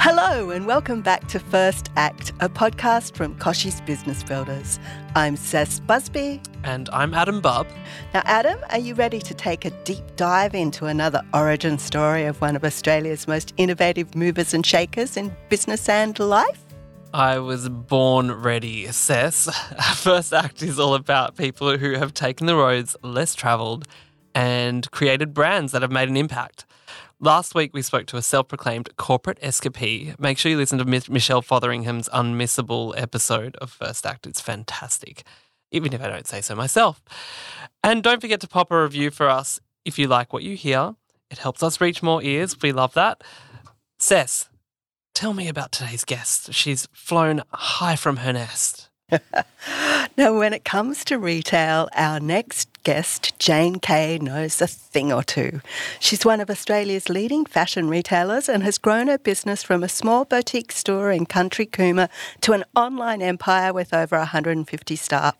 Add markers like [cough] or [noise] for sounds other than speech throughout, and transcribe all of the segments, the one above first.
Hello, and welcome back to First Act, a podcast from Kochie's Business Builders. I'm Cec Busby. And I'm Adam Bubb. Now, Adam, are you ready to take a deep dive into another origin story of one of Australia's most innovative movers and shakers in business and life? I was born ready, Cec. [laughs] First Act is all about people who have taken the roads less travelled and created brands that have made an impact. Last week, we spoke to a self proclaimed corporate escapee. Make sure you listen to Michelle Fotheringham's unmissable episode of First Act. It's fantastic, even if I don't say so myself. And don't forget to pop a review for us if you like what you hear. It helps us reach more ears. We love that. Cec, tell me about today's guest. She's flown high from her nest. [laughs] now, when it comes to retail, our next guest, Jane Kay, knows a thing or two. She's one of Australia's leading fashion retailers and has grown her business from a small boutique store in country Cooma to an online empire with over 150 staff.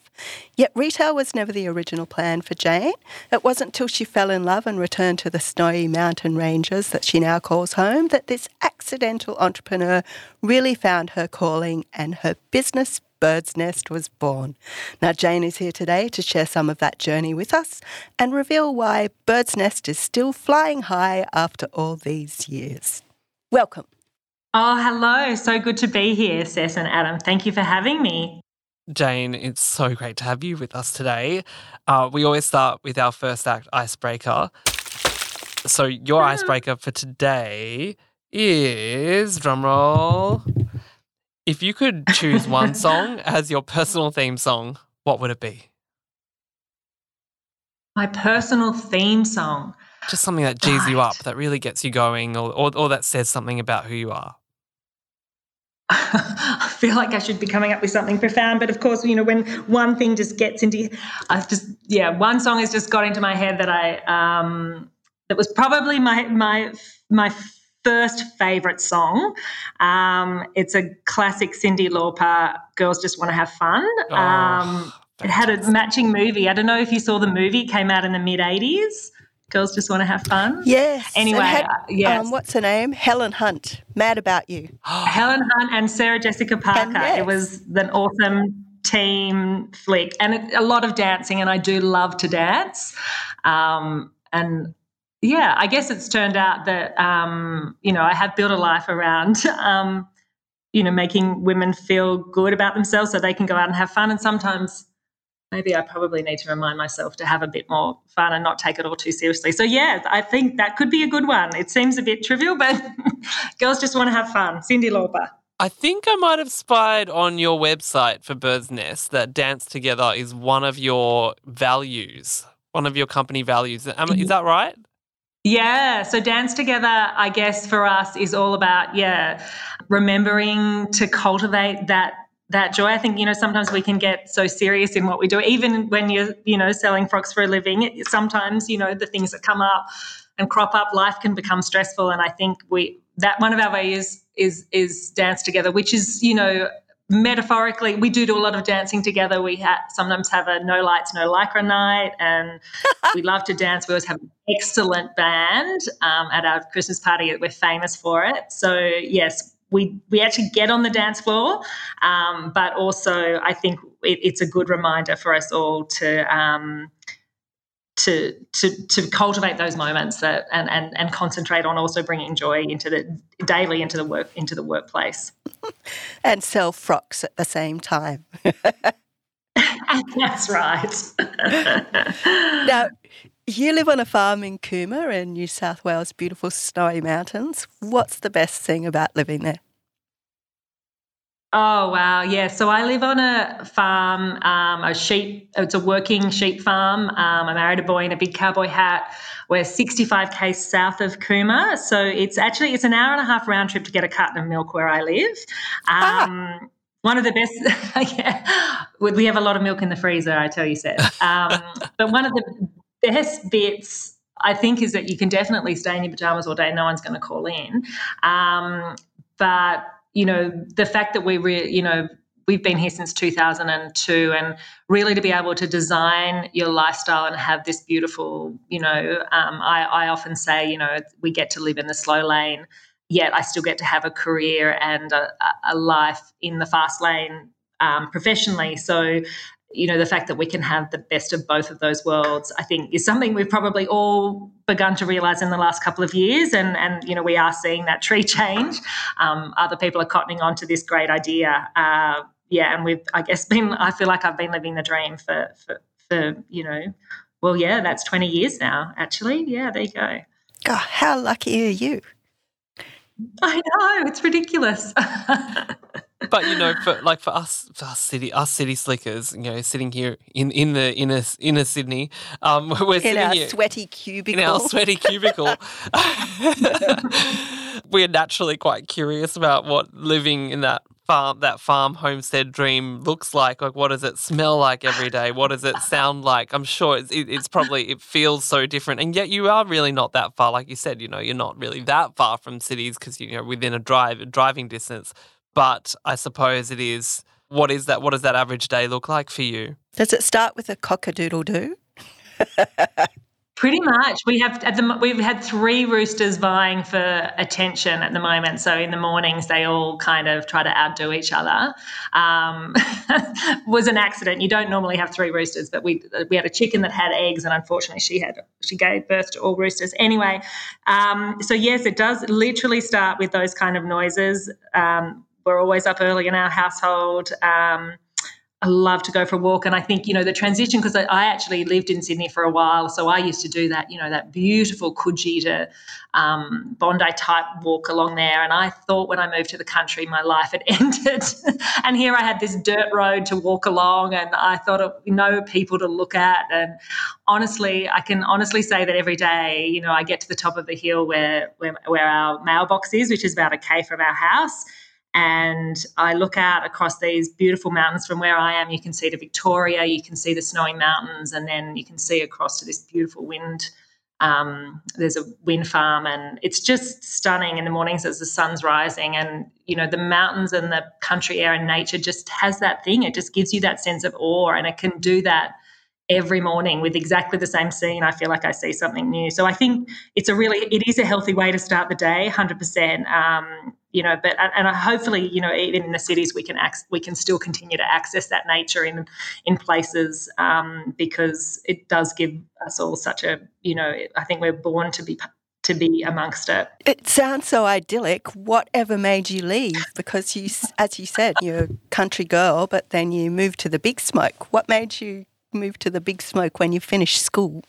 Yet retail was never the original plan for Jane. It wasn't till she fell in love and returned to the snowy mountain ranges that she now calls home that this accidental entrepreneur really found her calling and her business Bird's Nest was born. Now, Jane is here today to share some of that journey with us and reveal why Bird's Nest is still flying high after all these years. Welcome. Oh, hello. So good to be here, Cec and Adam. Thank you for having me. Jane, it's so great to have you with us today. Uh, we always start with our first act icebreaker. So, your ah. icebreaker for today is drumroll. If you could choose one [laughs] song as your personal theme song, what would it be? My personal theme song. Just something that G's you up, that really gets you going, or, or, or that says something about who you are. [laughs] I feel like I should be coming up with something profound, but of course, you know, when one thing just gets into, I just yeah, one song has just got into my head that I um that was probably my my my first favorite song. Um, it's a classic Cyndi Lauper, Girls Just Want to Have Fun. Oh, um, it had a matching movie. I don't know if you saw the movie, it came out in the mid 80s. Girls Just Want to Have Fun. Yes. Anyway, had, uh, yes. Um, what's her name? Helen Hunt. Mad About You. [gasps] Helen Hunt and Sarah Jessica Parker. Yes. It was an awesome team flick and it, a lot of dancing, and I do love to dance. Um, and yeah, I guess it's turned out that um, you know I have built a life around [laughs] um, you know making women feel good about themselves so they can go out and have fun. And sometimes maybe I probably need to remind myself to have a bit more fun and not take it all too seriously. So yeah, I think that could be a good one. It seems a bit trivial, but [laughs] girls just want to have fun. Cyndi Lauper. I think I might have spied on your website for Bird's Nest that dance together is one of your values, one of your company values. Is mm-hmm. that right? Yeah. So dance together, I guess, for us is all about, yeah, remembering to cultivate that that joy. I think, you know, sometimes we can get so serious in what we do, even when you're, you know, selling frocks for a living. It, sometimes, you know, the things that come up and crop up, life can become stressful. And I think we that one of our values is is dance together, which is, you know, metaphorically, we do do a lot of dancing together. We ha- sometimes have a no lights, no lycra night, and [laughs] we love to dance. We always have an excellent band um, at our Christmas party. We're famous for it. So yes, we we actually get on the dance floor, um, but also I think it, it's a good reminder for us all to. Um, to to to cultivate those moments that and and and concentrate on also bringing joy into the daily into the work into the workplace [laughs] and sell frocks at the same time [laughs] [laughs] that's right now you live on a farm in Cooma in New South Wales beautiful snowy mountains what's the best thing about living there Oh wow, yeah. So I live on a farm, um, a sheep. It's a working sheep farm. Um, I married a boy in a big cowboy hat. We're 65K south of Cooma, so it's actually it's an hour and a half round trip to get a carton of milk where I live. Ah. Um, ah. One of the best, [laughs] yeah. We have a lot of milk in the freezer, I tell you, Cec. Um, [laughs] but one of the best bits I think is that you can definitely stay in your pajamas all day. No one's going to call in. Um, but you know, the fact that we, re- you know, we've been here since 2002 and really to be able to design your lifestyle and have this beautiful you know um, I, I, often say you know we get to live in the slow lane yet i still get to have a career and a, a life in the fast lane um, professionally so you know the fact that we can have the best of both of those worlds i think is something we've probably all begun to realize in the last couple of years. And and you know we are seeing that tree [laughs] change. Um, other people are cottoning on to this great idea. Uh, yeah and we've i guess [laughs] been i feel like i've been living the dream for for, for you know well yeah that's 20 years now actually. Yeah there you go. God how lucky are you? I know it's ridiculous [laughs] but you know, for like for us, for us city, us city slickers, you know, sitting here in in the inner inner Sydney, um, [laughs] we're in sitting our here sweaty cubicle. in our sweaty cubicle. [laughs] [laughs] we're naturally quite curious about what living in that farm that farm homestead dream looks like. Like what does it smell like every day? What does it sound like? I'm sure it's, it, it's probably it feels so different. And yet you are really not that far. Like you said you know you're not really that far from cities because you know within a drive driving distance but I suppose it is. What is that? What does that average day look like for you? Does it start with a cockadoodle doo? [laughs] Pretty much. We have at the we've had three roosters vying for attention at the moment. So in the mornings, they all kind of try to outdo each other. Um, [laughs] was an accident. You don't normally have three roosters, but we we had a chicken that had eggs, and unfortunately, she had she gave birth to all roosters. Anyway, um, so yes, it does literally start with those kind of noises. Um, we're always up early in our household. Um, I love to go for a walk. And I think, you know, the transition, because I, I, actually lived in Sydney for a while. So I used to do that, you know, that beautiful Coogee to um, Bondi type walk along there. And I thought when I moved to the country, my life had [laughs] ended. and here I had this dirt road to walk along and I thought of no people to look at. And honestly, I can honestly say that every day, you know, I get to the top of the hill where, where, where our mailbox is, which is about a K from our house and I look out across these beautiful mountains from where I am. You can see to Victoria, you can see the snowy mountains, and then you can see across to this beautiful wind. Um, there's a wind farm, and it's just stunning in the mornings as the sun's rising. And you know, the mountains and the country air and nature just has that thing. It just gives you that sense of awe, and it can do that every morning with exactly the same scene i feel like i see something new. So i think it's a really it is a healthy way to start the day 100% um, you know but and hopefully you know even in the cities we can ac- we can still continue to access that nature in in places um, because it does give us all such a you know i think we're born to be to be amongst it. It sounds so idyllic. Whatever made you leave? Because you as you said you're a country girl but then you moved to the big smoke. What made you move to the big smoke when you finish school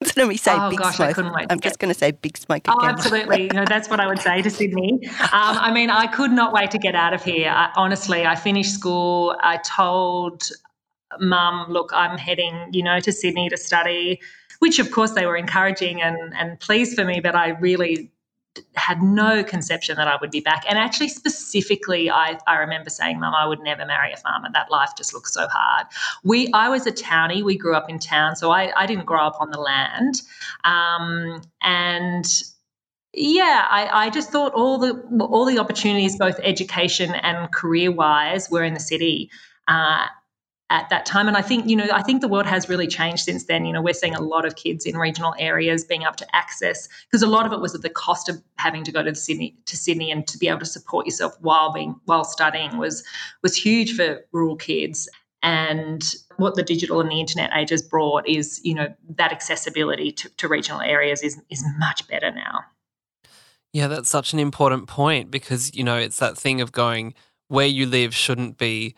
[laughs] Instead of me say oh, big gosh, smoke, I'm just going to say big smoke again. Oh, absolutely. you know, that's what I would say to Sydney. Um, I mean, I could not wait to get out of here. I, honestly, I finished school. I told mum, look, I'm heading, you know, to Sydney to study, which of course they were encouraging and, and pleased for me, but I really had no conception that I would be back. And actually, specifically, I, I remember saying, Mum, I would never marry a farmer. That life just looks so hard. We, I was a townie. We grew up in town, so I, I didn't grow up on the land. Um, and yeah, I, I just thought all the all the opportunities, both education and career wise, were in the city. Uh, at that time. And I think, you know, I think the world has really changed since then. You know, we're seeing a lot of kids in regional areas being able to access because a lot of it was at the cost of having to go to Sydney to Sydney and to be able to support yourself while being while studying was was huge for rural kids. And what the digital and the internet age has brought is, you know, that accessibility to, to regional areas is is much better now. Yeah, that's such an important point because, you know, it's that thing of going where you live shouldn't be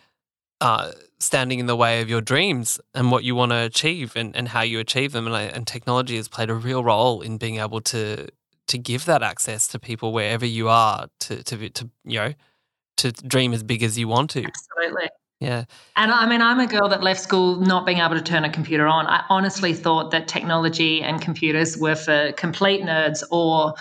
uh, standing in the way of your dreams and what you want to achieve and, and how you achieve them. And, and technology has played a real role in being able to to give that access to people wherever you are to to, to you know to dream as big as you want to. Absolutely. Yeah. And I mean, I'm a girl that left school not being able to turn a computer on. I honestly thought that technology and computers were for complete nerds or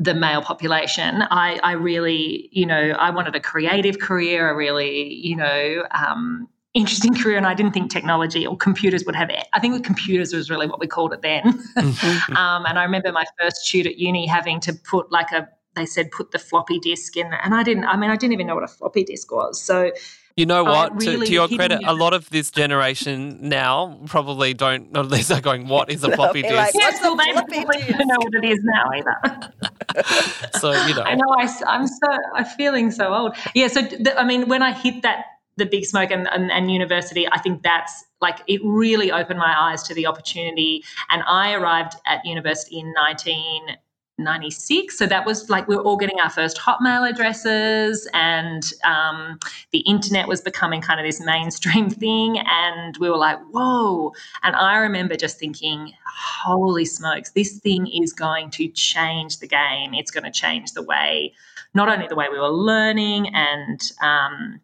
the male population. I, I really, you know, I wanted a creative career, a really, you know, um, interesting [laughs] career and I didn't think technology or computers would have it. I think the computers was really what we called it then. Mm-hmm. [laughs] um, and I remember my first shoot at uni having to put like a they said put the floppy disk in and I didn't I mean I didn't even know what a floppy disk was. So you know what? Really to, to, your credit, a lot of this generation now probably don't. Not at least are going, "What is a floppy disk?" Like, yes, well, they probably don't know what it is now either. so you know, I know I, am so I'm feeling so old. Yeah. So the, I mean, when I hit that the big smoke and, and, and university, I think that's like it really opened my eyes to the opportunity. And I arrived at university in 19 96. So that was like we were all getting our first Hotmail addresses, and um, the internet was becoming kind of this mainstream [laughs] thing. And we were like, whoa. And I remember just thinking, holy smokes, this thing is going to change the game. It's going to change the way, not only the way we were learning and, um,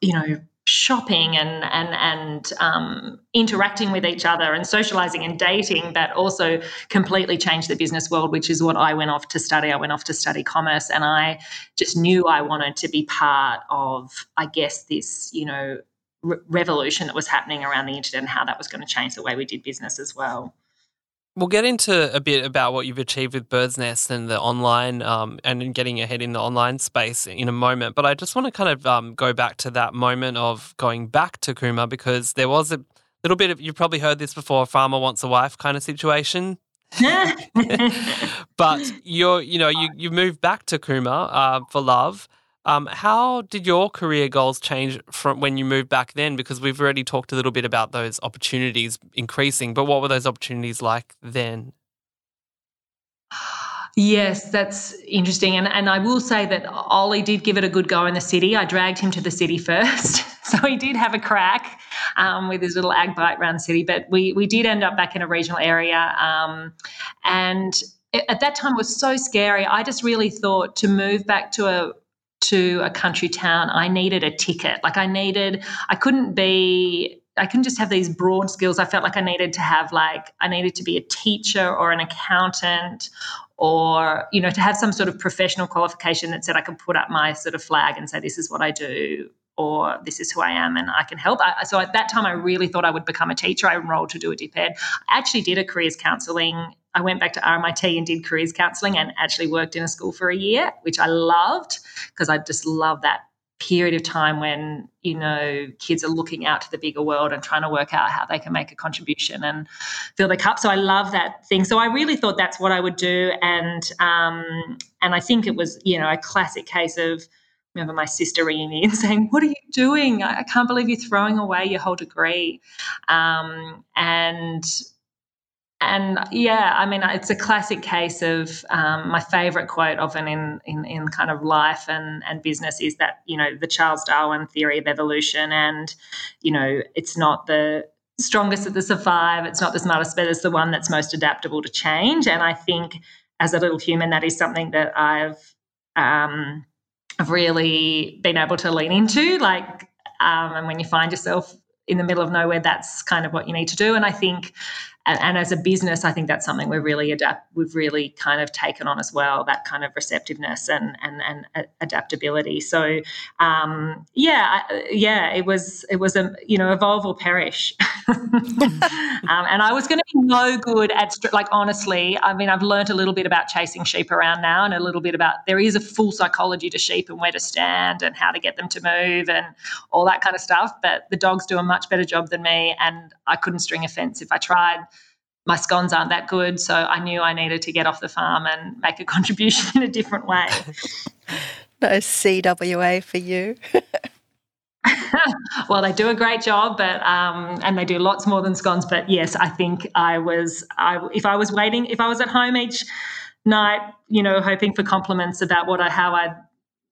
you know, shopping and and and um, interacting with each other and socializing and dating, but also completely changed the business world, which is what I went off to study. I went off to study commerce, and I just knew I wanted to be part of, I guess, this you know re- revolution that was happening around the internet and how that was going to change the way we did business as well. We'll get into a bit about what you've achieved with Bird's Nest and the online um, and getting ahead in the online space in a moment. But I just want to kind of um, go back to that moment of going back to Cooma because there was a little bit of, you've probably heard this before, farmer wants a wife kind of situation. [laughs] [laughs] but you're, you know, you, you moved back to Cooma uh, for love. Um, how did your career goals change from when you moved back then? Because we've already talked a little bit about those opportunities increasing, but what were those opportunities like then? Yes, that's interesting. And and I will say that Ollie did give it a good go in the city. I dragged him to the city first. [laughs] So he did have a crack um, with his little ag bite around the city. But we we did end up back in a regional area. Um, and at that time it was so scary. I just really thought to move back to a to a country town, I needed a ticket. Like I needed, I couldn't be I couldn't just have these broad skills. I felt like I needed to have like I needed to be a teacher or an accountant or you know to have some sort of professional qualification that said I could put up my sort of flag and say this is what I do or this is who I am and I can help. I, so at that time, I really thought I would become a teacher. I enrolled to do a DipEd. I actually did a careers counselling. I went back to RMIT and did careers counselling and actually worked in a school for a year, which I loved because I just love that period of time when you know kids are looking out to the bigger world and trying to work out how they can make a contribution and fill their cup so i love that thing so i really thought that's what i would do and um, and i think it was you know a classic case of remember my sister [laughs] and saying, What are you doing? I, can't believe you're throwing away your whole degree. Um, and and yeah, I mean, it's a classic case of um, my favorite quote, often in, in, in kind of life and, and business, is that, you know, the Charles Darwin theory of evolution. And, you know, it's not the strongest that the survive, it's not the smartest, but it's the one that's most adaptable to change. And I think as a little human, that is something that I've um, I've really been able to lean into. Like, um, and when you find yourself in the middle of nowhere, that's kind of what you need to do. And I think and, and, as a business, I think that's something we're really adapt. We've really kind of taken on as well that kind of receptiveness and and and adaptability. So um, yeah, yeah, it was it was a you know evolve or perish. [laughs] um, and I was going to be no good at like honestly. I mean, I've learned a little bit about chasing sheep around now, and a little bit about there is a full psychology to sheep and where to stand and how to get them to move and all that kind of stuff. But the dogs do a much better job than me, and I couldn't string a fence if I tried my scones aren't that good. So I knew I needed to get off the farm and make a [laughs] contribution in a different way. [laughs] no CWA for you. [laughs] well, they do a great job, but um, and they do lots more than scones. But yes, I think I was. I if I was waiting, if I was at home each night, you know, hoping for compliments about what I how I'd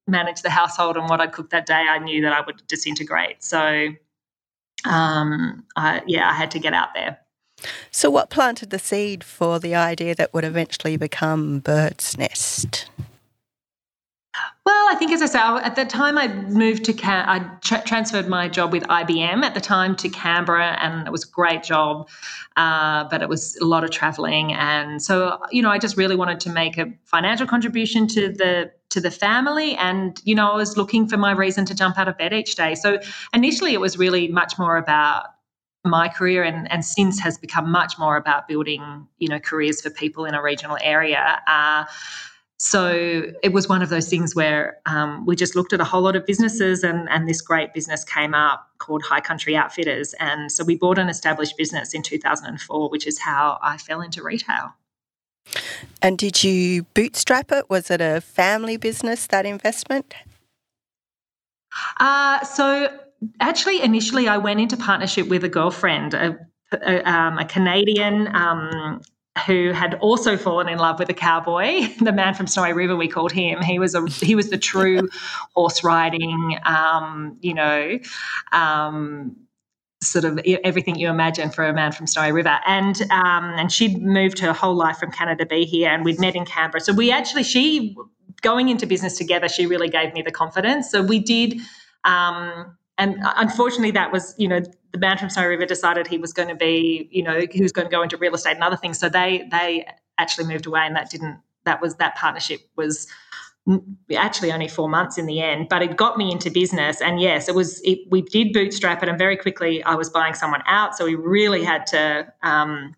manage the household and what I cooked that day, I knew that I would disintegrate. So, um, I, yeah, I had to get out there. So, what planted the seed for the idea that would eventually become Bird's Nest? Well, I think as I say, at the time I moved to I tra- transferred my job with IBM at the time to Canberra, and it was a great job, uh, but it was a lot of traveling, and so you know I just really wanted to make a financial contribution to the to the family, and you know I was looking for my reason to jump out of bed each day. So initially, it was really much more about my career and, and since has become much more about building you know careers for people in a regional area. Uh, so it was one of those things where um, we just looked at a whole lot of businesses and, and this great business came up called high country outfitters. And so we bought an established business in 2004 which is how i fell into retail. And did you bootstrap it? Was it a family business that investment? Uh, so actually, initially, I went into partnership with a girlfriend, a, a, um, a Canadian um, who had also fallen in love with a cowboy, [laughs] the man from Snowy River. We called him. He was a he was the true [laughs] horse riding, um, you know. Um, sort of everything you imagine for a man from Snowy River, and um, and she'd moved her whole life from Canada to be here, and we'd met in Canberra. So we actually she going into business together, she really gave me the confidence. So we did um, and unfortunately, that was, you know, the man from Snowy River decided he was going to be, you know, he was going to go into real estate and other things. So they they actually moved away, and that didn't. That was that partnership was actually only four months in the end, but it got me into business. And yes, it was. It, we did bootstrap it, and very quickly I was buying someone out, so we really had to. Um,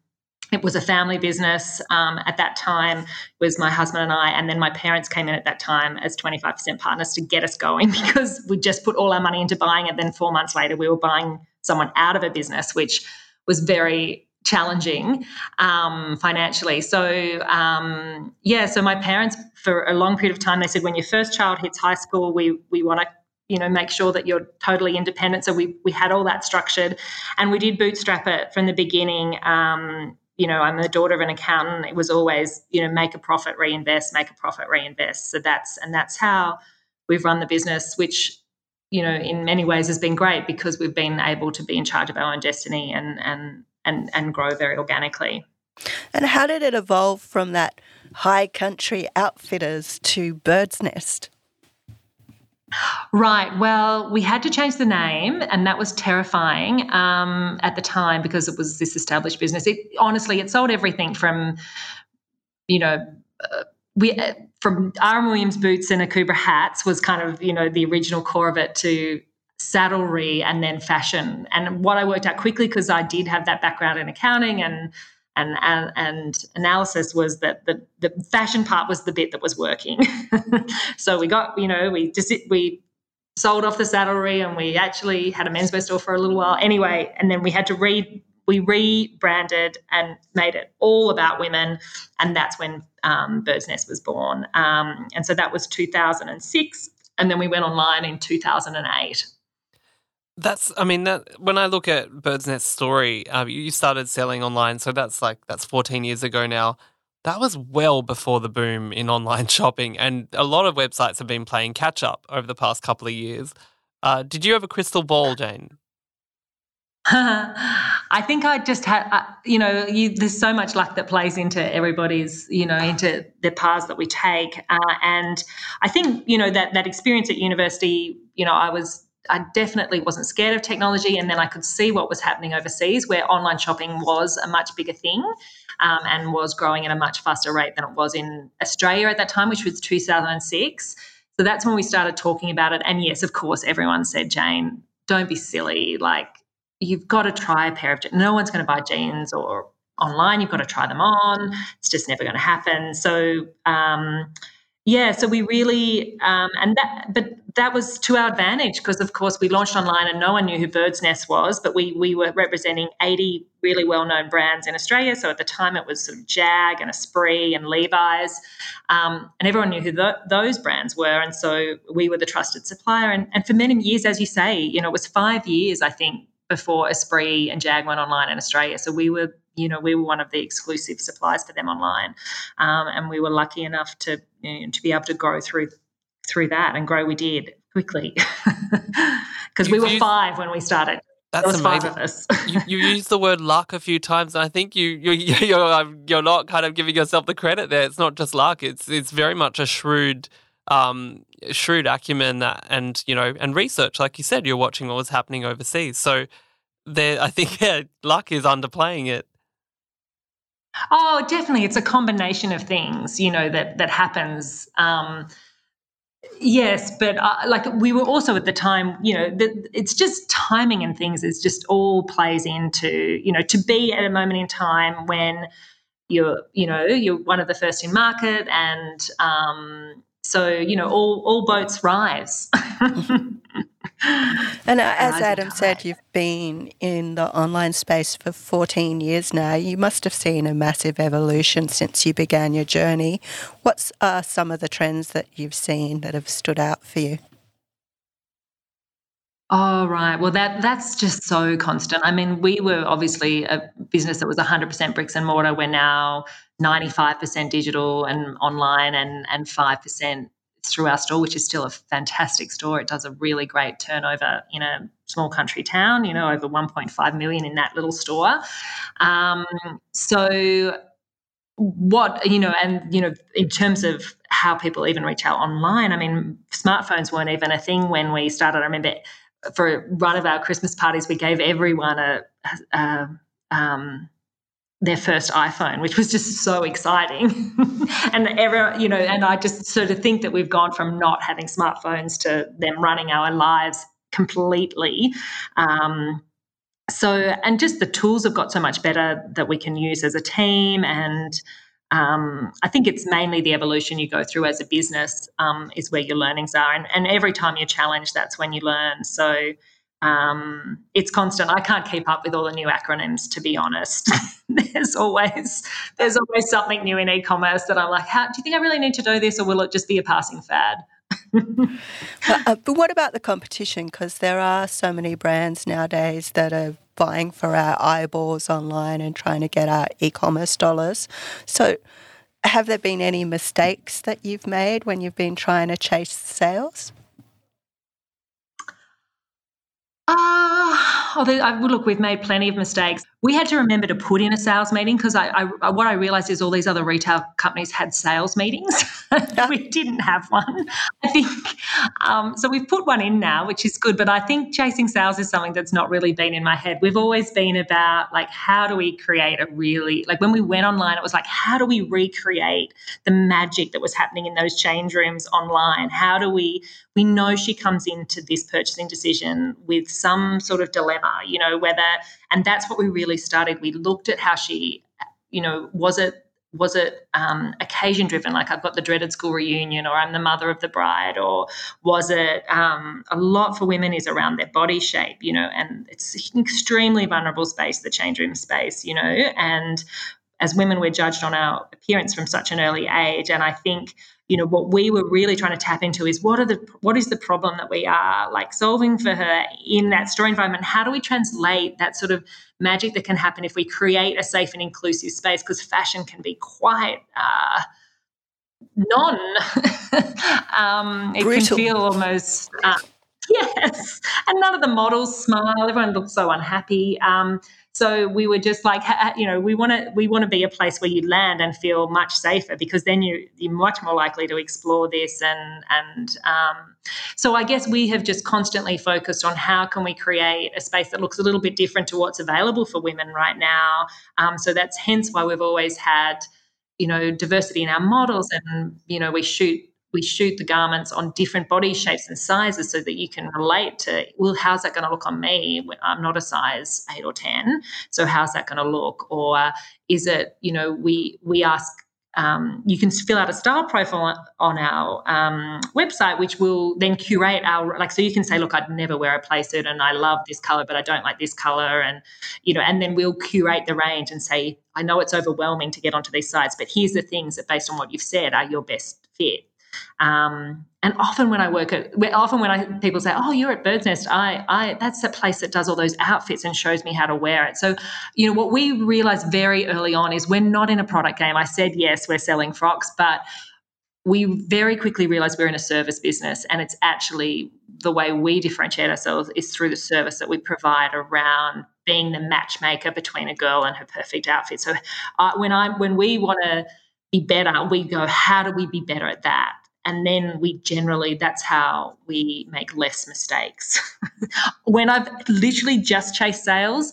it was a family business um, at that time was my husband and i and then my parents came in at that time as 25% partners to get us going [laughs] because we just put all our money into buying it. Then four months later we were buying someone out of a business which was very challenging um, financially. So um, yeah so my parents for a long period of time they said when your first child hits high school we we want to you know make sure that you're totally independent. So we we had all that structured and we did bootstrap it from the beginning um, you know, I'm the daughter of an accountant. It was always, you know, make a profit, reinvest, make a profit, reinvest. So that's and that's how we've run the business, which, you know, in many ways has been great because we've been able to be in charge of our own destiny and and and and grow very organically. And how did it evolve from that high country outfitters to Bird's Nest? Right. Well, we had to change the name, and that was terrifying um, at the time because it was this established business. It honestly, it sold everything from, you know, uh, we uh, from R.M. Williams boots and Akubra hats was kind of you know the original core of it to saddlery and then fashion. And what I worked out quickly because I did have that background in accounting and and, and, analysis was that the, the fashion part was the bit that was working. [laughs] so we got, you know, we just we sold off the saddlery and we actually had a menswear store for a little while anyway. And then we had to re we rebranded and made it all about women, and that's when um, Bird's Nest was born. Um, and so that was 2006, and then we went online in 2008. That's, I mean, that when I look at Bird's Nest story, uh, you started selling online, so that's like that's 14 years ago now. That was well before the boom in online [laughs] shopping, and a lot of websites have been playing catch up over the past couple of years. Uh, did you have a crystal ball, Jane? [laughs] I think I just had, uh, you know, you, there's so much luck that plays into everybody's, you know, into the paths that we take, uh, and I think, you know, that that experience at university, you know, I was I definitely wasn't scared of technology. And then I could see what was happening overseas, where online shopping was a much bigger thing um, and was growing at a much faster rate than it was in Australia at that time, which was 2006. So that's when we started talking about it. And yes, of course, everyone said, Jane, don't be silly. Like, you've got to try a pair of jeans. No one's going to buy jeans or online. You've got to try them on. It's just never going to happen. So, um, yeah, so we really, um, and that, but that was to our advantage because, of course, we launched online and no one knew who Bird's Nest was, but we we were representing 80 really well known brands in Australia. So at the time, it was sort of Jag and Esprit and Levi's, um, and everyone knew who those brands were. And so we were the trusted supplier. And, and for many years, as you say, you know, it was five years, I think, before Esprit and Jag went online in Australia. So we were you know, we were one of the exclusive suppliers for them online, um, and we were lucky enough to you know, to be able to grow through through that and grow. We did quickly [laughs] because we were used, five when we started. That's amazing. you, you used the word luck a few times, and I think you you [laughs] you're, um, you're not kind of giving yourself the credit there. It's not just luck; it's it's very much a shrewd um, shrewd acumen that, and you know, and research. Like you said, you're watching what was happening overseas. So there, I think [laughs] yeah, luck is underplaying it. Oh, definitely. It's a combination of things, you know, that that happens. Um, yes, but uh, like we were also at the time, you know, the, it's just timing and things. is just all plays into, you know, to be at a moment in time when you're, you know, you're one of the first in market, and um, so you know, all all boats rise. [laughs] and uh, as Adam said, you've been in the online space for 14 years now. You must have seen a massive evolution since you began your journey. What's uh, some of the trends that you've seen that have stood out for you? Oh right. Well, that that's just so constant. I mean, we were obviously a business that was 100% bricks and mortar. We're now 95% digital and online, and and five percent through our store, which is still a fantastic store. It does a really great turnover in a small country town, you know, over 1.5 million in that little store. Um, so, what, you know, and, you know, in terms of how people even reach out online, I mean, smartphones weren't even a thing when we started. I remember for one of our Christmas parties, we gave everyone a, a um, their first iPhone, which was just so exciting. [laughs] and ever, you know, and I just sort of think that we've gone from not having smartphones to them running our lives completely. Um, so, and just the tools have got so much better that we can use as a team. And um, I think it's mainly the evolution you go through as a business um, is where your learnings are. And, and every time you're challenged, that's when you learn. So, um, it's constant. I can't keep up with all the new acronyms, to be honest. [laughs] there's always there's always something new in e-commerce that I'm like, how do you think I really need to do this, or will it just be a passing fad? [laughs] uh, but what about the competition? Because there are so many brands nowadays that are vying for our eyeballs online and trying to get our e-commerce dollars. So, have there been any mistakes that you've made when you've been trying to chase sales? 啊 [laughs] Oh, look, we've made plenty of mistakes. We had to remember to put in a sales meeting because I, I, what I realized is all these other retail companies had sales meetings. [laughs] we didn't have one. I think um, so. We've put one in now, which is good. But I think chasing sales is something that's not really been in my head. We've always been about like how do we create a really like when we went online, it was like how do we recreate the magic that was happening in those change rooms online? How do we we know she comes into this purchasing decision with some sort of dilemma, you know, whether and that's what we really started. We looked at how she, you know, was it was it um, occasion driven, like I've got the dreaded school reunion, or I'm the mother of the bride, or was it um, a lot for women is around their body shape, you know, and it's an extremely vulnerable space, the change room space, you know, and as women, we're judged on our appearance from such an early age, and I think you know what we were really trying to tap into is what are the what is the problem that we are like solving for her in that store environment? How do we translate that sort of magic that can happen if we create a safe and inclusive space? Because fashion can be quite uh, non [laughs] um, it Brutal. can feel almost uh, [laughs] yes. And none of the models smile. Everyone looks so unhappy. Um, so we were just like, you know, we want to we want to be a place where you land and feel much safer because then you you're much more likely to explore this and and um, so I guess we have just constantly focused on how can we create a space that looks a little bit different to what's available for women right now. Um, so that's hence why we've always had you know diversity in our models and you know we shoot we shoot the garments on different body shapes and sizes so that you can relate to well how's that going to look on me i'm not a size 8 or 10 so how's that going to look or is it you know we we ask um, you can fill out a style profile on our um, website, which will then curate our like. So you can say, "Look, I'd never wear a play suit, and I love this color, but I don't like this color," and you know, and then we'll curate the range and say, "I know it's overwhelming to get onto these sites, but here's the things that, based on what you've said, are your best fit." Um, and often when I work at, often when I people say, "Oh, you're at Bird's Nest," I, I that's the place that does all those outfits and shows me how to wear it. So, you know, what we realized very early on is we're not in a product game. I said yes, we're selling frocks, but we very quickly realized we're in a service business, and it's actually the way we differentiate ourselves is through the service that we provide around being the matchmaker between a girl and her perfect outfit. So, uh, when I when we want to be better, we go, how do we be better at that? And then we generally that's how we make less mistakes. [laughs] When i've literally just chased sales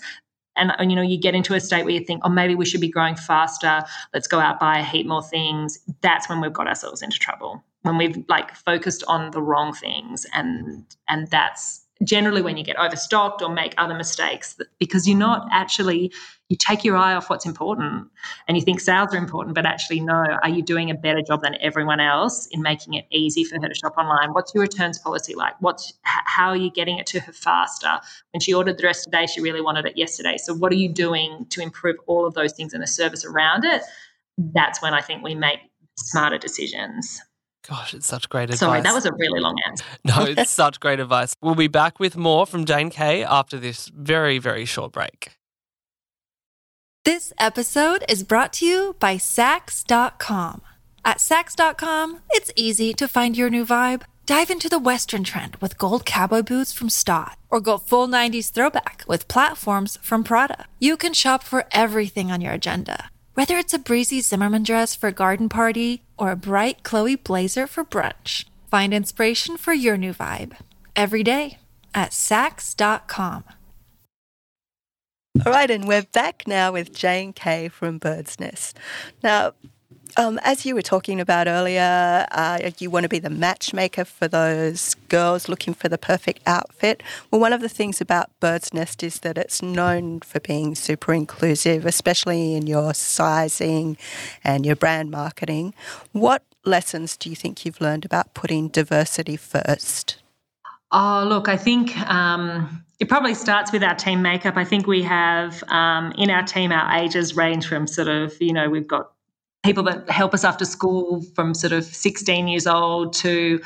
and, and, you know you get into a state where you think oh maybe we should be growing faster. Let's go out buy a heap more things. That's when we've got ourselves into trouble. When we've like focused on the wrong things and and that's generally when you get overstocked or make other mistakes because you're not actually you take your eye off what's important and you think sales are important but actually no are you doing a better job than everyone else in making it easy for her to shop online? What's your returns policy like? What's how are you getting it to her faster? When she ordered the dress today she really wanted it yesterday. So what are you doing to improve all of those things and the service around it? That's when i think we make smarter decisions Gosh, it's such great advice. Sorry, that was a really long answer. [laughs] no, it's [laughs] such great advice. We'll be back with more from Jane Kay after this very, very short break. This episode is brought to you by Saks.com. At Saks.com, it's easy to find your new vibe. Dive into the Western trend with gold cowboy boots from Staud, or go full 90s throwback with platforms from Prada. You can shop for everything on your agenda whether it's a breezy Zimmermann dress for a garden party or a bright Chloe blazer for brunch, find inspiration for your new vibe every day at Saks.com. All right, and we're back now with Jane Kay from Bird's Nest. Now, um, as you were talking about earlier, uh, you want to be the matchmaker for those girls looking for the perfect outfit. Well, one of the things about Bird's Nest is that it's known for being super inclusive, especially in your sizing and your brand marketing. What lessons do you think you've learned about putting diversity first? Oh, look, I think um, it probably starts with our team makeup. I think we have um, in our team, our ages range from sort of, you know, we've got people that help us after school from sort of 16 years old to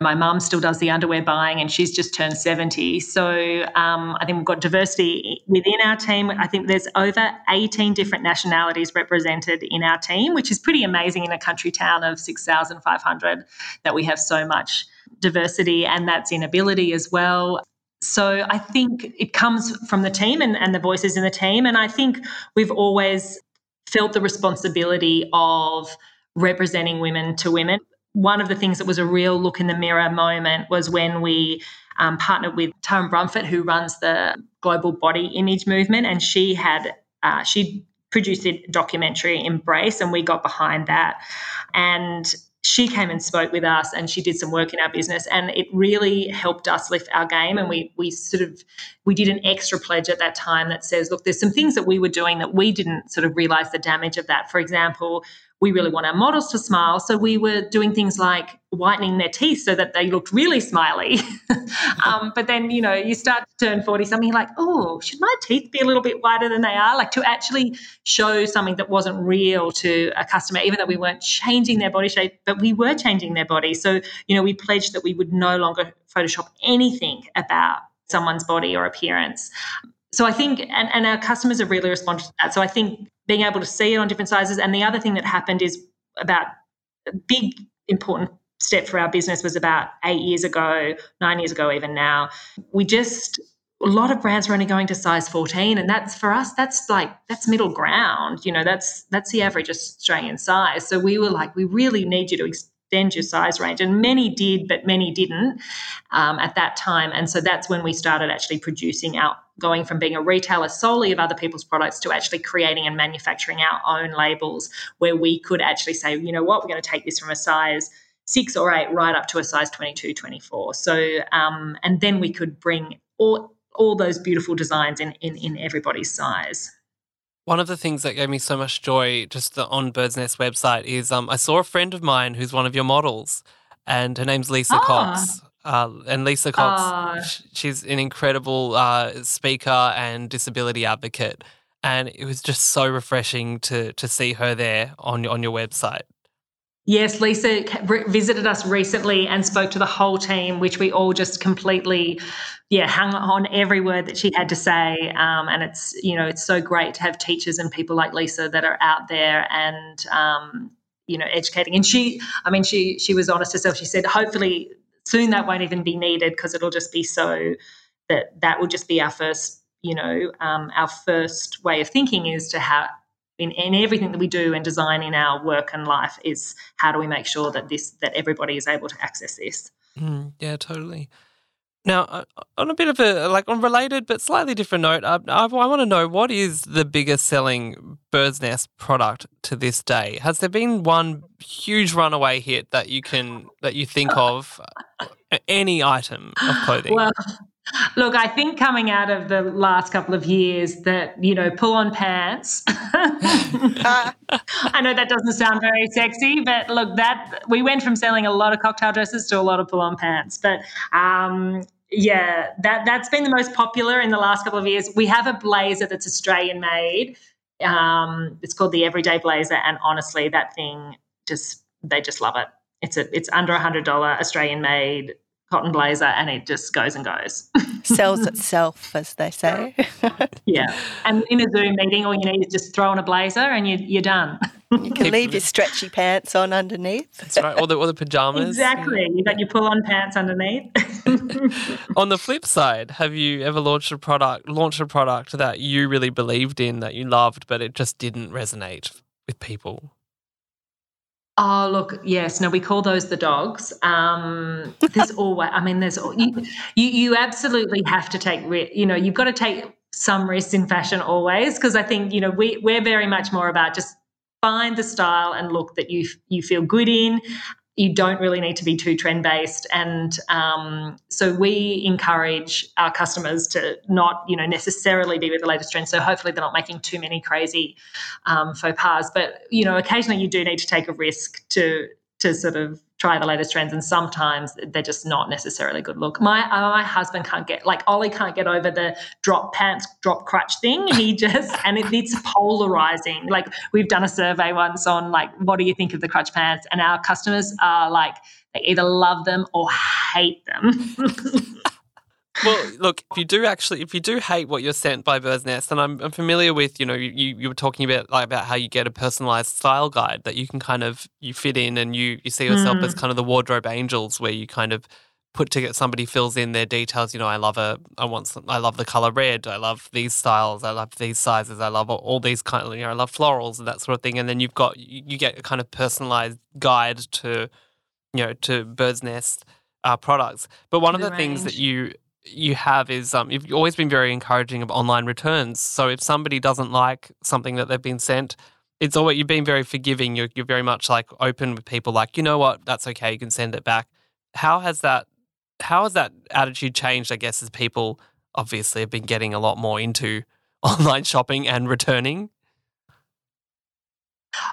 my mum still does the underwear buying and she's just turned 70 so um, i think we've got diversity within our team i think there's over 18 different nationalities represented in our team which is pretty amazing in a country town of 6500 that we have so much diversity and that's in ability as well so I think it comes from the team and, and the voices in the team. And I think we've always felt the responsibility of representing women to women. One of the things that was a real look in the mirror moment was when we um, partnered with Tara Brumfitt, who runs the global body image movement, and she had uh, she produced a documentary Embrace, and we got behind that. And she came and spoke with us and she did some work in our business and it really helped us lift our game and we we sort of we did an extra pledge at that time that says look there's some things that we were doing that we didn't sort of realize the damage of that. For example we really want our models to smile. So we were doing things like whitening their teeth so that they looked really smiley. [laughs] um, but then, you know, you start to turn 40 something, like, oh, should my teeth be a little bit whiter than they are? Like to actually show something that wasn't real to a customer, even though we weren't changing their body shape, but we were changing their body. So, you know, we pledged that we would no longer Photoshop anything about someone's body or appearance so I think, and, and our customers have really responded to that. So I think being able to see it on different sizes. And the other thing that happened is about a big important step for our business was about eight years ago, nine years ago, even now. We just a lot of brands are only going to size 14 and that's for us that's like that's middle ground you know that's that's the average australian size so we were like we really need you to extend your size range. And many did, but many didn't um, at that time. And so that's when we started actually producing our going from being a retailer solely of other people's products to actually creating and manufacturing our own labels where we could actually say, you know what, we're going to take this from a size six or eight right up to a size 22, 24. So, um, and then we could bring all, all those beautiful designs in, in, in everybody's size. One of the things that gave me so much joy just on Bird's Nest website is um, I saw a friend of mine who's one of your models, and her name's Lisa ah. Cox. Uh, and Lisa Cox, ah. she's an incredible uh, speaker and disability advocate, and it was just so refreshing to to see her there on on your website. Yes, Lisa visited us recently and spoke to the whole team, which we all just completely, yeah, hung on every word that she had to say. Um, and it's, you know, it's so great to have teachers and people like Lisa that are out there and, um, you know, educating. And she, I mean, she she was honest herself. She said, hopefully soon that won't even be needed because it'll just be so that that will just be our first, you know, um, our first way of thinking is to have in, in everything that we do and design in our work and life is how do we make sure that this that everybody is able to access this. Mm, yeah, totally. Now, uh, on a bit of a like on related but slightly different note, I, I, I want to know what is the biggest selling Bird's Nest product to this day? Has there been one huge runaway hit that you can that you think of? Any item of clothing? Well, Look, I think coming out of the last couple of years that, you know, pull on pants. [laughs] I know that doesn't sound very sexy, but look, that we went from selling a lot of cocktail dresses to a lot of pull on pants. But um, yeah, that that's been the most popular in the last couple of years. We have a blazer that's Australian made. Um, it's called the Everyday Blazer, and honestly, that thing just they just love it. It's a it's under a hundred dollar Australian made cotton blazer and it just goes and goes. [laughs] Sells itself, as they say. [laughs] yeah. And in a Zoom meeting, all you need is just throw on a blazer and you, you're done. You can leave your stretchy pants on underneath. That's right. Or the, or the pajamas. Exactly. You got your pull on pants underneath. [laughs] on the flip side, have you ever launched a product launched a product that you really believed in, that you loved, but it just didn't resonate with people? Oh, look, yes. No, we call those the dogs. Um, there's [laughs] always, I mean, there's, you, you, you absolutely have to take, you know, you've got to take some risks in fashion always. Cause I think, you know, we, we're very much more about just find the style and look that you, you feel good in you don't really need to be too trend based and um, so we encourage our customers to not you know necessarily be with the latest trend. So hopefully they're not making too many crazy um, faux pas. But you know occasionally you do need to take a risk to to sort of try the latest trends and sometimes they're just not necessarily a good look. My my husband can't get like ollie can't get over the drop pants drop crutch thing. He [laughs] just and it, it's polarizing. Like we've done a survey once on like what do you think of the crutch pants? And our customers are like they either love them or hate them [laughs] well, look, if you do actually, if you do hate what you're sent by Bird's Nest, and I'm, I'm familiar with, you know, you, you were talking about like about how you get a personalized style guide that you can kind of you fit in, and you you see yourself mm. as kind of the wardrobe angels, where you kind of put together somebody fills in their details. You know, I love a, I want, some, I love the color red. I love these styles. I love these sizes. I love all these kind of, you know, I love florals and that sort of thing. And then you've got, you get a kind of personalized guide to, you know, to Bird's Nest uh, products. But one of the range. things that you you have is um, you've always been very encouraging of online returns. So if somebody doesn't like something that they've been sent, it's always you've been very forgiving. You're, you're very much like open with people, like you know what, that's okay, you can send it back. How has that how has that attitude changed? I guess as people obviously have been getting a lot more into [laughs] online shopping and returning.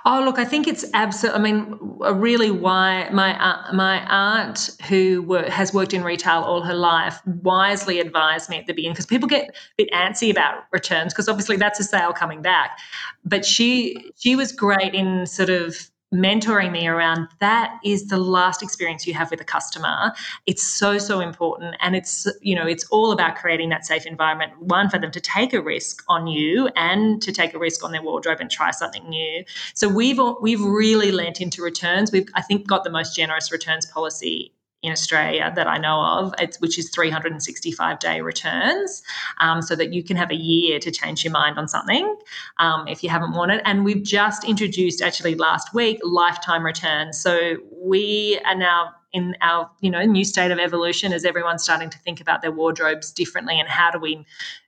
Oh, look, I think it's absolutely. I mean, really, why my uh, my aunt who has worked in retail all her life wisely advised me at the beginning because people get a bit antsy about returns because obviously that's a sale coming back, but she she was great in sort of mentoring me around that is the last experience you have with a customer. It's so so important. And it's you know it's all about creating that safe environment one for them to take a risk on you and to take a risk on their wardrobe and try something new. So we've we've really lent into returns. We've i think got the most generous returns policy in Australia that I know of, which is 365 day returns, um, so that you can have a year to change your mind on something um, if you haven't worn it. And we've just introduced, actually last week, lifetime returns. So we are now in our you know new state of evolution as everyone's starting to think about their wardrobes differently and how do we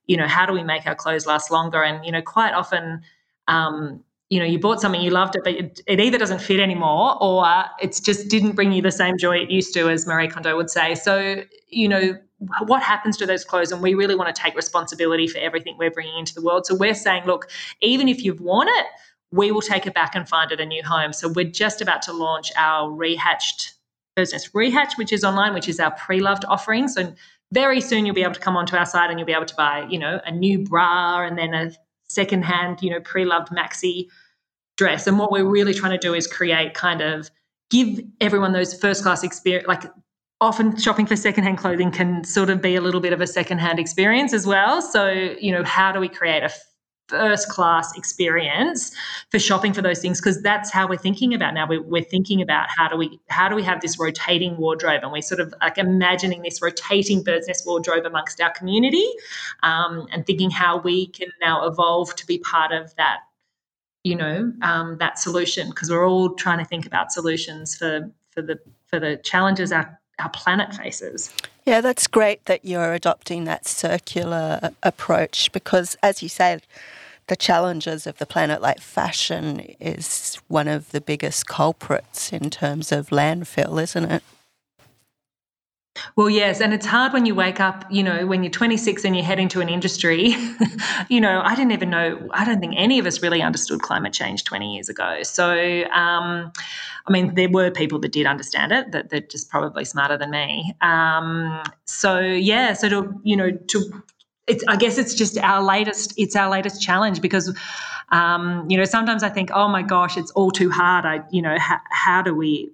you know how do we make our clothes last longer and you know quite often um, you know you bought something you loved it but it, it either doesn't fit anymore or it just didn't bring you the same joy it used to as marie kondo would say. So you know what happens to those clothes? And we really want to take responsibility for everything we're bringing into the world. So we're saying look even if you've worn it we will take it back and find it a new home. So we're just about to launch our rehatched business. Rehatch which is online which is our pre-loved offering. So very soon you'll be able to come onto our site and you'll be able to buy you know a new bra and then a secondhand you know pre-loved maxi dress. And what we're really trying to do is create kind of give everyone those first class experience like often shopping for secondhand clothing can sort of be a little bit of a secondhand experience as well. So, you know, how do we create a first class experience for shopping for those things because that's how we're thinking about now we're, we're, thinking about how do we how do we have this rotating wardrobe and we're sort of like imagining this rotating bird's nest wardrobe amongst our community um, and thinking how we can now evolve to be part of that you know um, that solution because we're all trying to think about solutions for for the for the challenges our our planet faces. Yeah, that's great that you're adopting that circular approach because, as you say, the challenges of the planet, like fashion, is one of the biggest culprits in terms of landfill, isn't it? Well, yes, and it's hard when you wake up, you know, when you're 26 and you head into an industry. [laughs] you know, I didn't even know, I don't think any of us really understood climate change 20 years ago. So, um, I mean, there were people that did understand it, that they're just probably smarter than me. Um, so, yeah, so to, you know, to, it's, I guess it's just our latest, it's our latest challenge because, um, you know, sometimes I think, oh my gosh, it's all too hard. I, you know, ha- how do we,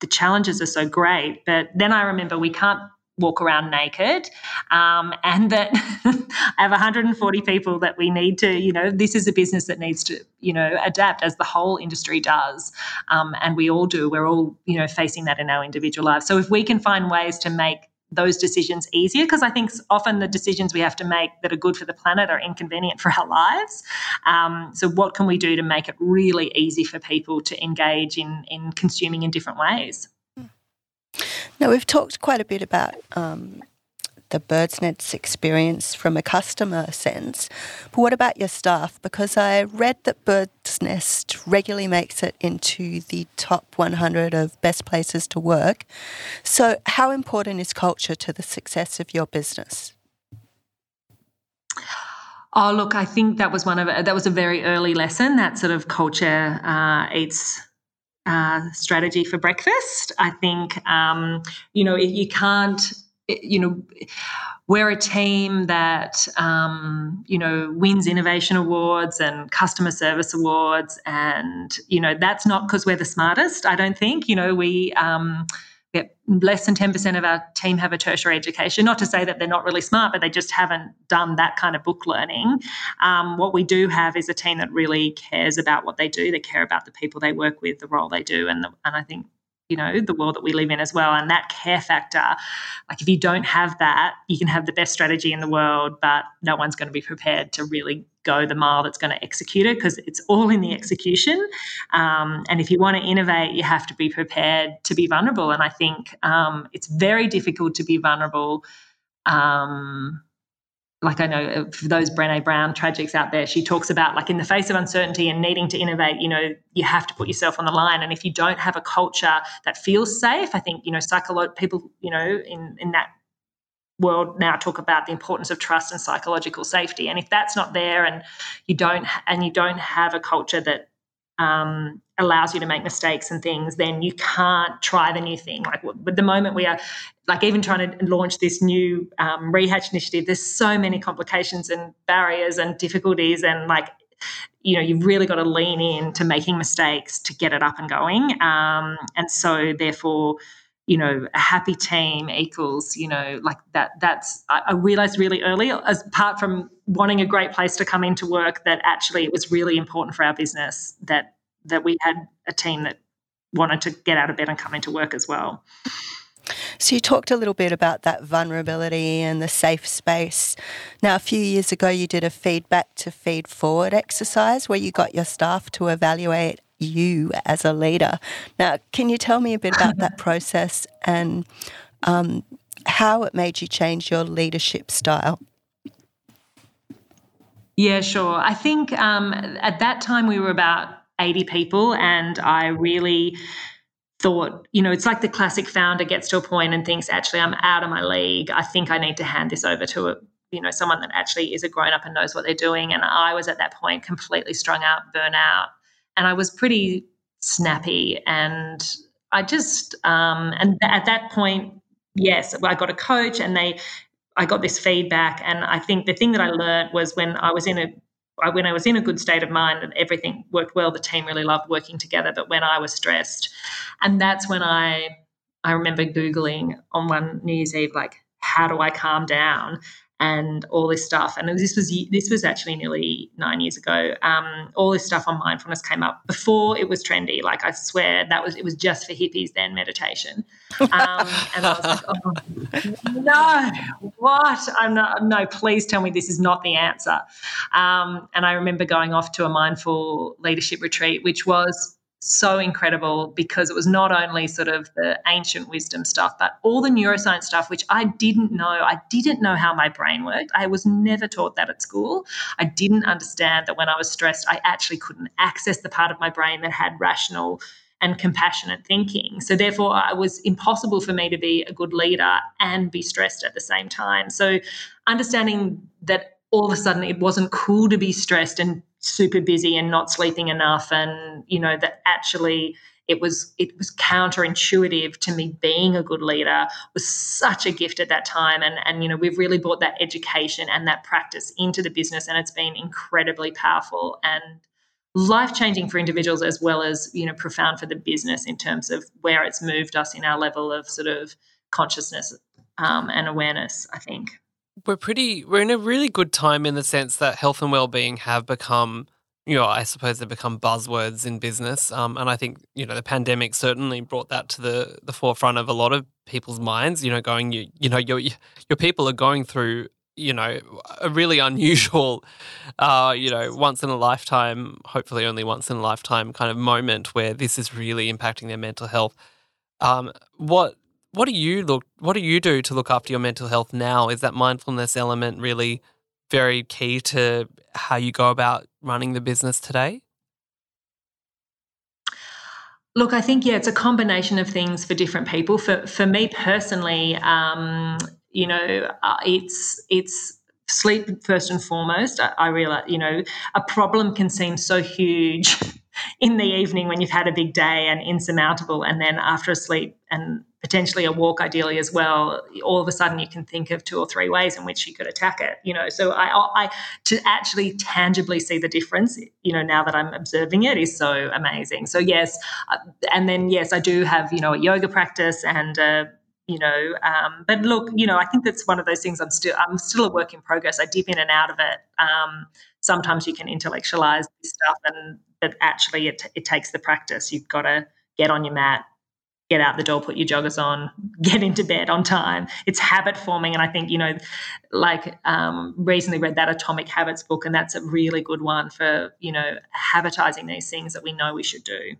the challenges are so great. But then I remember we can't walk around naked um, [laughs] and that i have 140 people that we need to you know this is a business that needs to you know adapt as the whole industry does um, and we all do we're all you know facing that in our individual lives so if we can find ways to make those decisions easier because I think often the decisions we have to make that are good for the planet are inconvenient for our lives. Um, so, what can we do to make it really easy for people to engage in, in consuming in different ways? Now, we've talked quite a bit about um, the Bird's Nest experience from a customer sense. But what about your staff? Because I read that Bird's Nest regularly makes it into the top 100 of best places to work. So, how important is culture to the success of your business? Oh, look, I think that was one of that was a very early lesson. That sort of culture uh, eats uh, strategy for breakfast. I think um, you know you can't you know, we're a team that um, you know wins innovation awards and customer service awards, and you know that's not because we're the smartest. I don't think. You know, we. Um, less than 10% of our team have a tertiary education. Not to say that they're not really smart, but they just haven't done that kind of book learning. Um, what we do have is a team that really cares about what they do. They care about the people they work with, the role they do, and the, and I think you know the world that we live in as well and that care factor. Like if you don't have that you can have the best strategy in the world but no one's going to be prepared to really go the mile that's going to execute it because it's all in the execution. Um, and if you want to innovate you have to be prepared to be vulnerable and i think um, it's very difficult to be vulnerable um, like I know uh, for those Brené Brown tragics out there, she talks about like in the face of uncertainty and needing to innovate, you know, you have to put yourself on the line. And if you don't have a culture that feels safe, I think, you know, psycholo- people, you know, in, in that world now talk about the importance of trust and psychological safety. And if that's not there and you don't, and you don't have a culture that um, allows you to make mistakes and things, then you can't try the new thing. Like at the moment we are, like even trying to launch this new um, rehatch initiative, there's so many complications and barriers and difficulties and like you know you've really got to lean in to making mistakes to get it up and going um, and so therefore you know a happy team equals you know like that that's I, I realized really early as apart from wanting a great place to come into work that actually it was really important for our business that that we had a team that wanted to get out of bed and come into work as well so you talked a little bit about that vulnerability and the safe space. Now, a few years ago, you did a feedback to feed forward exercise where you got your staff to evaluate you as a leader. Now, can you tell me a bit about that [laughs] process and um, how it made you change your leadership style? Yeah, sure. I think um, at that time we were about 80 people, and I really thought, you know, it's like the classic founder gets to a point and thinks, actually, I'm out of my league. I think I need to hand this over to a you know someone that actually is a grown up and knows what they're doing and i was at that point completely strung out burnout and I was pretty snappy and I just um, and at that point, yes, I got a coach and they I got this feedback and I think the thing that I learned was when I was in a when I was in a good state of mind and everything worked well, the team really loved working together. But when I was stressed, and that's when I I remember googling on one New Year's Eve like how do I calm down? And all this stuff. And this was this was actually nearly nine years ago. Um, all this stuff on mindfulness came up before it was trendy. Like I swear that was it was just for hippies then meditation. Um, and I was like, [laughs] oh, no, what? I'm not. No, please tell me this is not the answer. Um, and I remember going off to a mindful leadership retreat, which was so incredible because it was not only sort of the ancient wisdom stuff, but all the neuroscience stuff, which I didn't know. I didn't know how my brain worked. I was never taught that at school. I didn't understand that when I was stressed, I actually couldn't access the part of my brain that had rational and compassionate thinking. So, therefore, it was impossible for me to be a good leader and be stressed at the same time. So, understanding that all of a sudden it wasn't cool to be stressed and super busy and not sleeping enough and you know that actually it was it was counterintuitive to me being a good leader was such a gift at that time. And and you know we've really brought that education and that practice into the business and it's been incredibly powerful and life changing for individuals as well as you know profound for the business in terms of where it's moved us in our level of sort of consciousness um, and awareness i think we're pretty we're in a really good time in the sense that health and well-being have become you know i suppose they've become buzzwords in business um, and i think you know the pandemic certainly brought that to the the forefront of a lot of people's minds you know going you you know your your people are going through you know a really [laughs] unusual uh you know once in a lifetime hopefully only once in a lifetime kind of moment where this is really impacting their mental health. Um what what do you look what do you do to look after your mental health now? Is that mindfulness element really very key to how you go about running the business today? Look, I think yeah, it's a combination of things for different people. For for me personally, um, you know, uh, it's it's sleep first and foremost. I, I realize, you know, a problem can seem so huge [laughs] in the evening when you've had a big day and insurmountable, and then after a sleep and potentially a walk ideally as well all of a sudden you can think of two or three ways in which you could attack it you know? So i, I to actually tangibly see the difference you know now that i'm observing it is so amazing. So yes uh, and then yes i do have you know a yoga practice and uh, you know um, but look you know i think that's one of those things i'm still i'm still a work in progress. I dip in and out of it. Um, sometimes you can intellectualize this stuff and but actually it, it takes the practice you've got to get on your mat get out the door, put your joggers on, [laughs] get into bed on time. It's habit forming. And I think, you know, like um, recently read that Atomic Habits book, and that's a really good one for, you know, habitizing these things that we know we should do.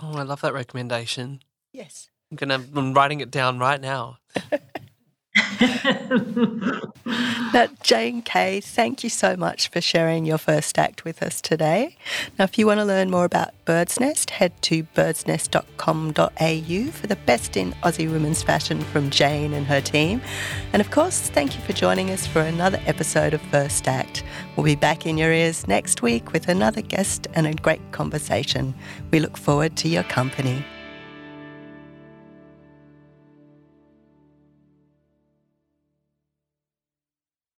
Oh, I love that recommendation. Yes. I'm gonna I'm writing it down right now. [laughs] [laughs] now, Jane Cay, thank you so much for sharing your first act with us today. Now, if you want to learn more about Bird's Nest, head to birdsnest.com.au for the best in Aussie women's fashion from Jane and her team. And of course, thank you for joining us for another episode of First Act. We'll be back in your ears next week with another guest and a great conversation. We look forward to your company.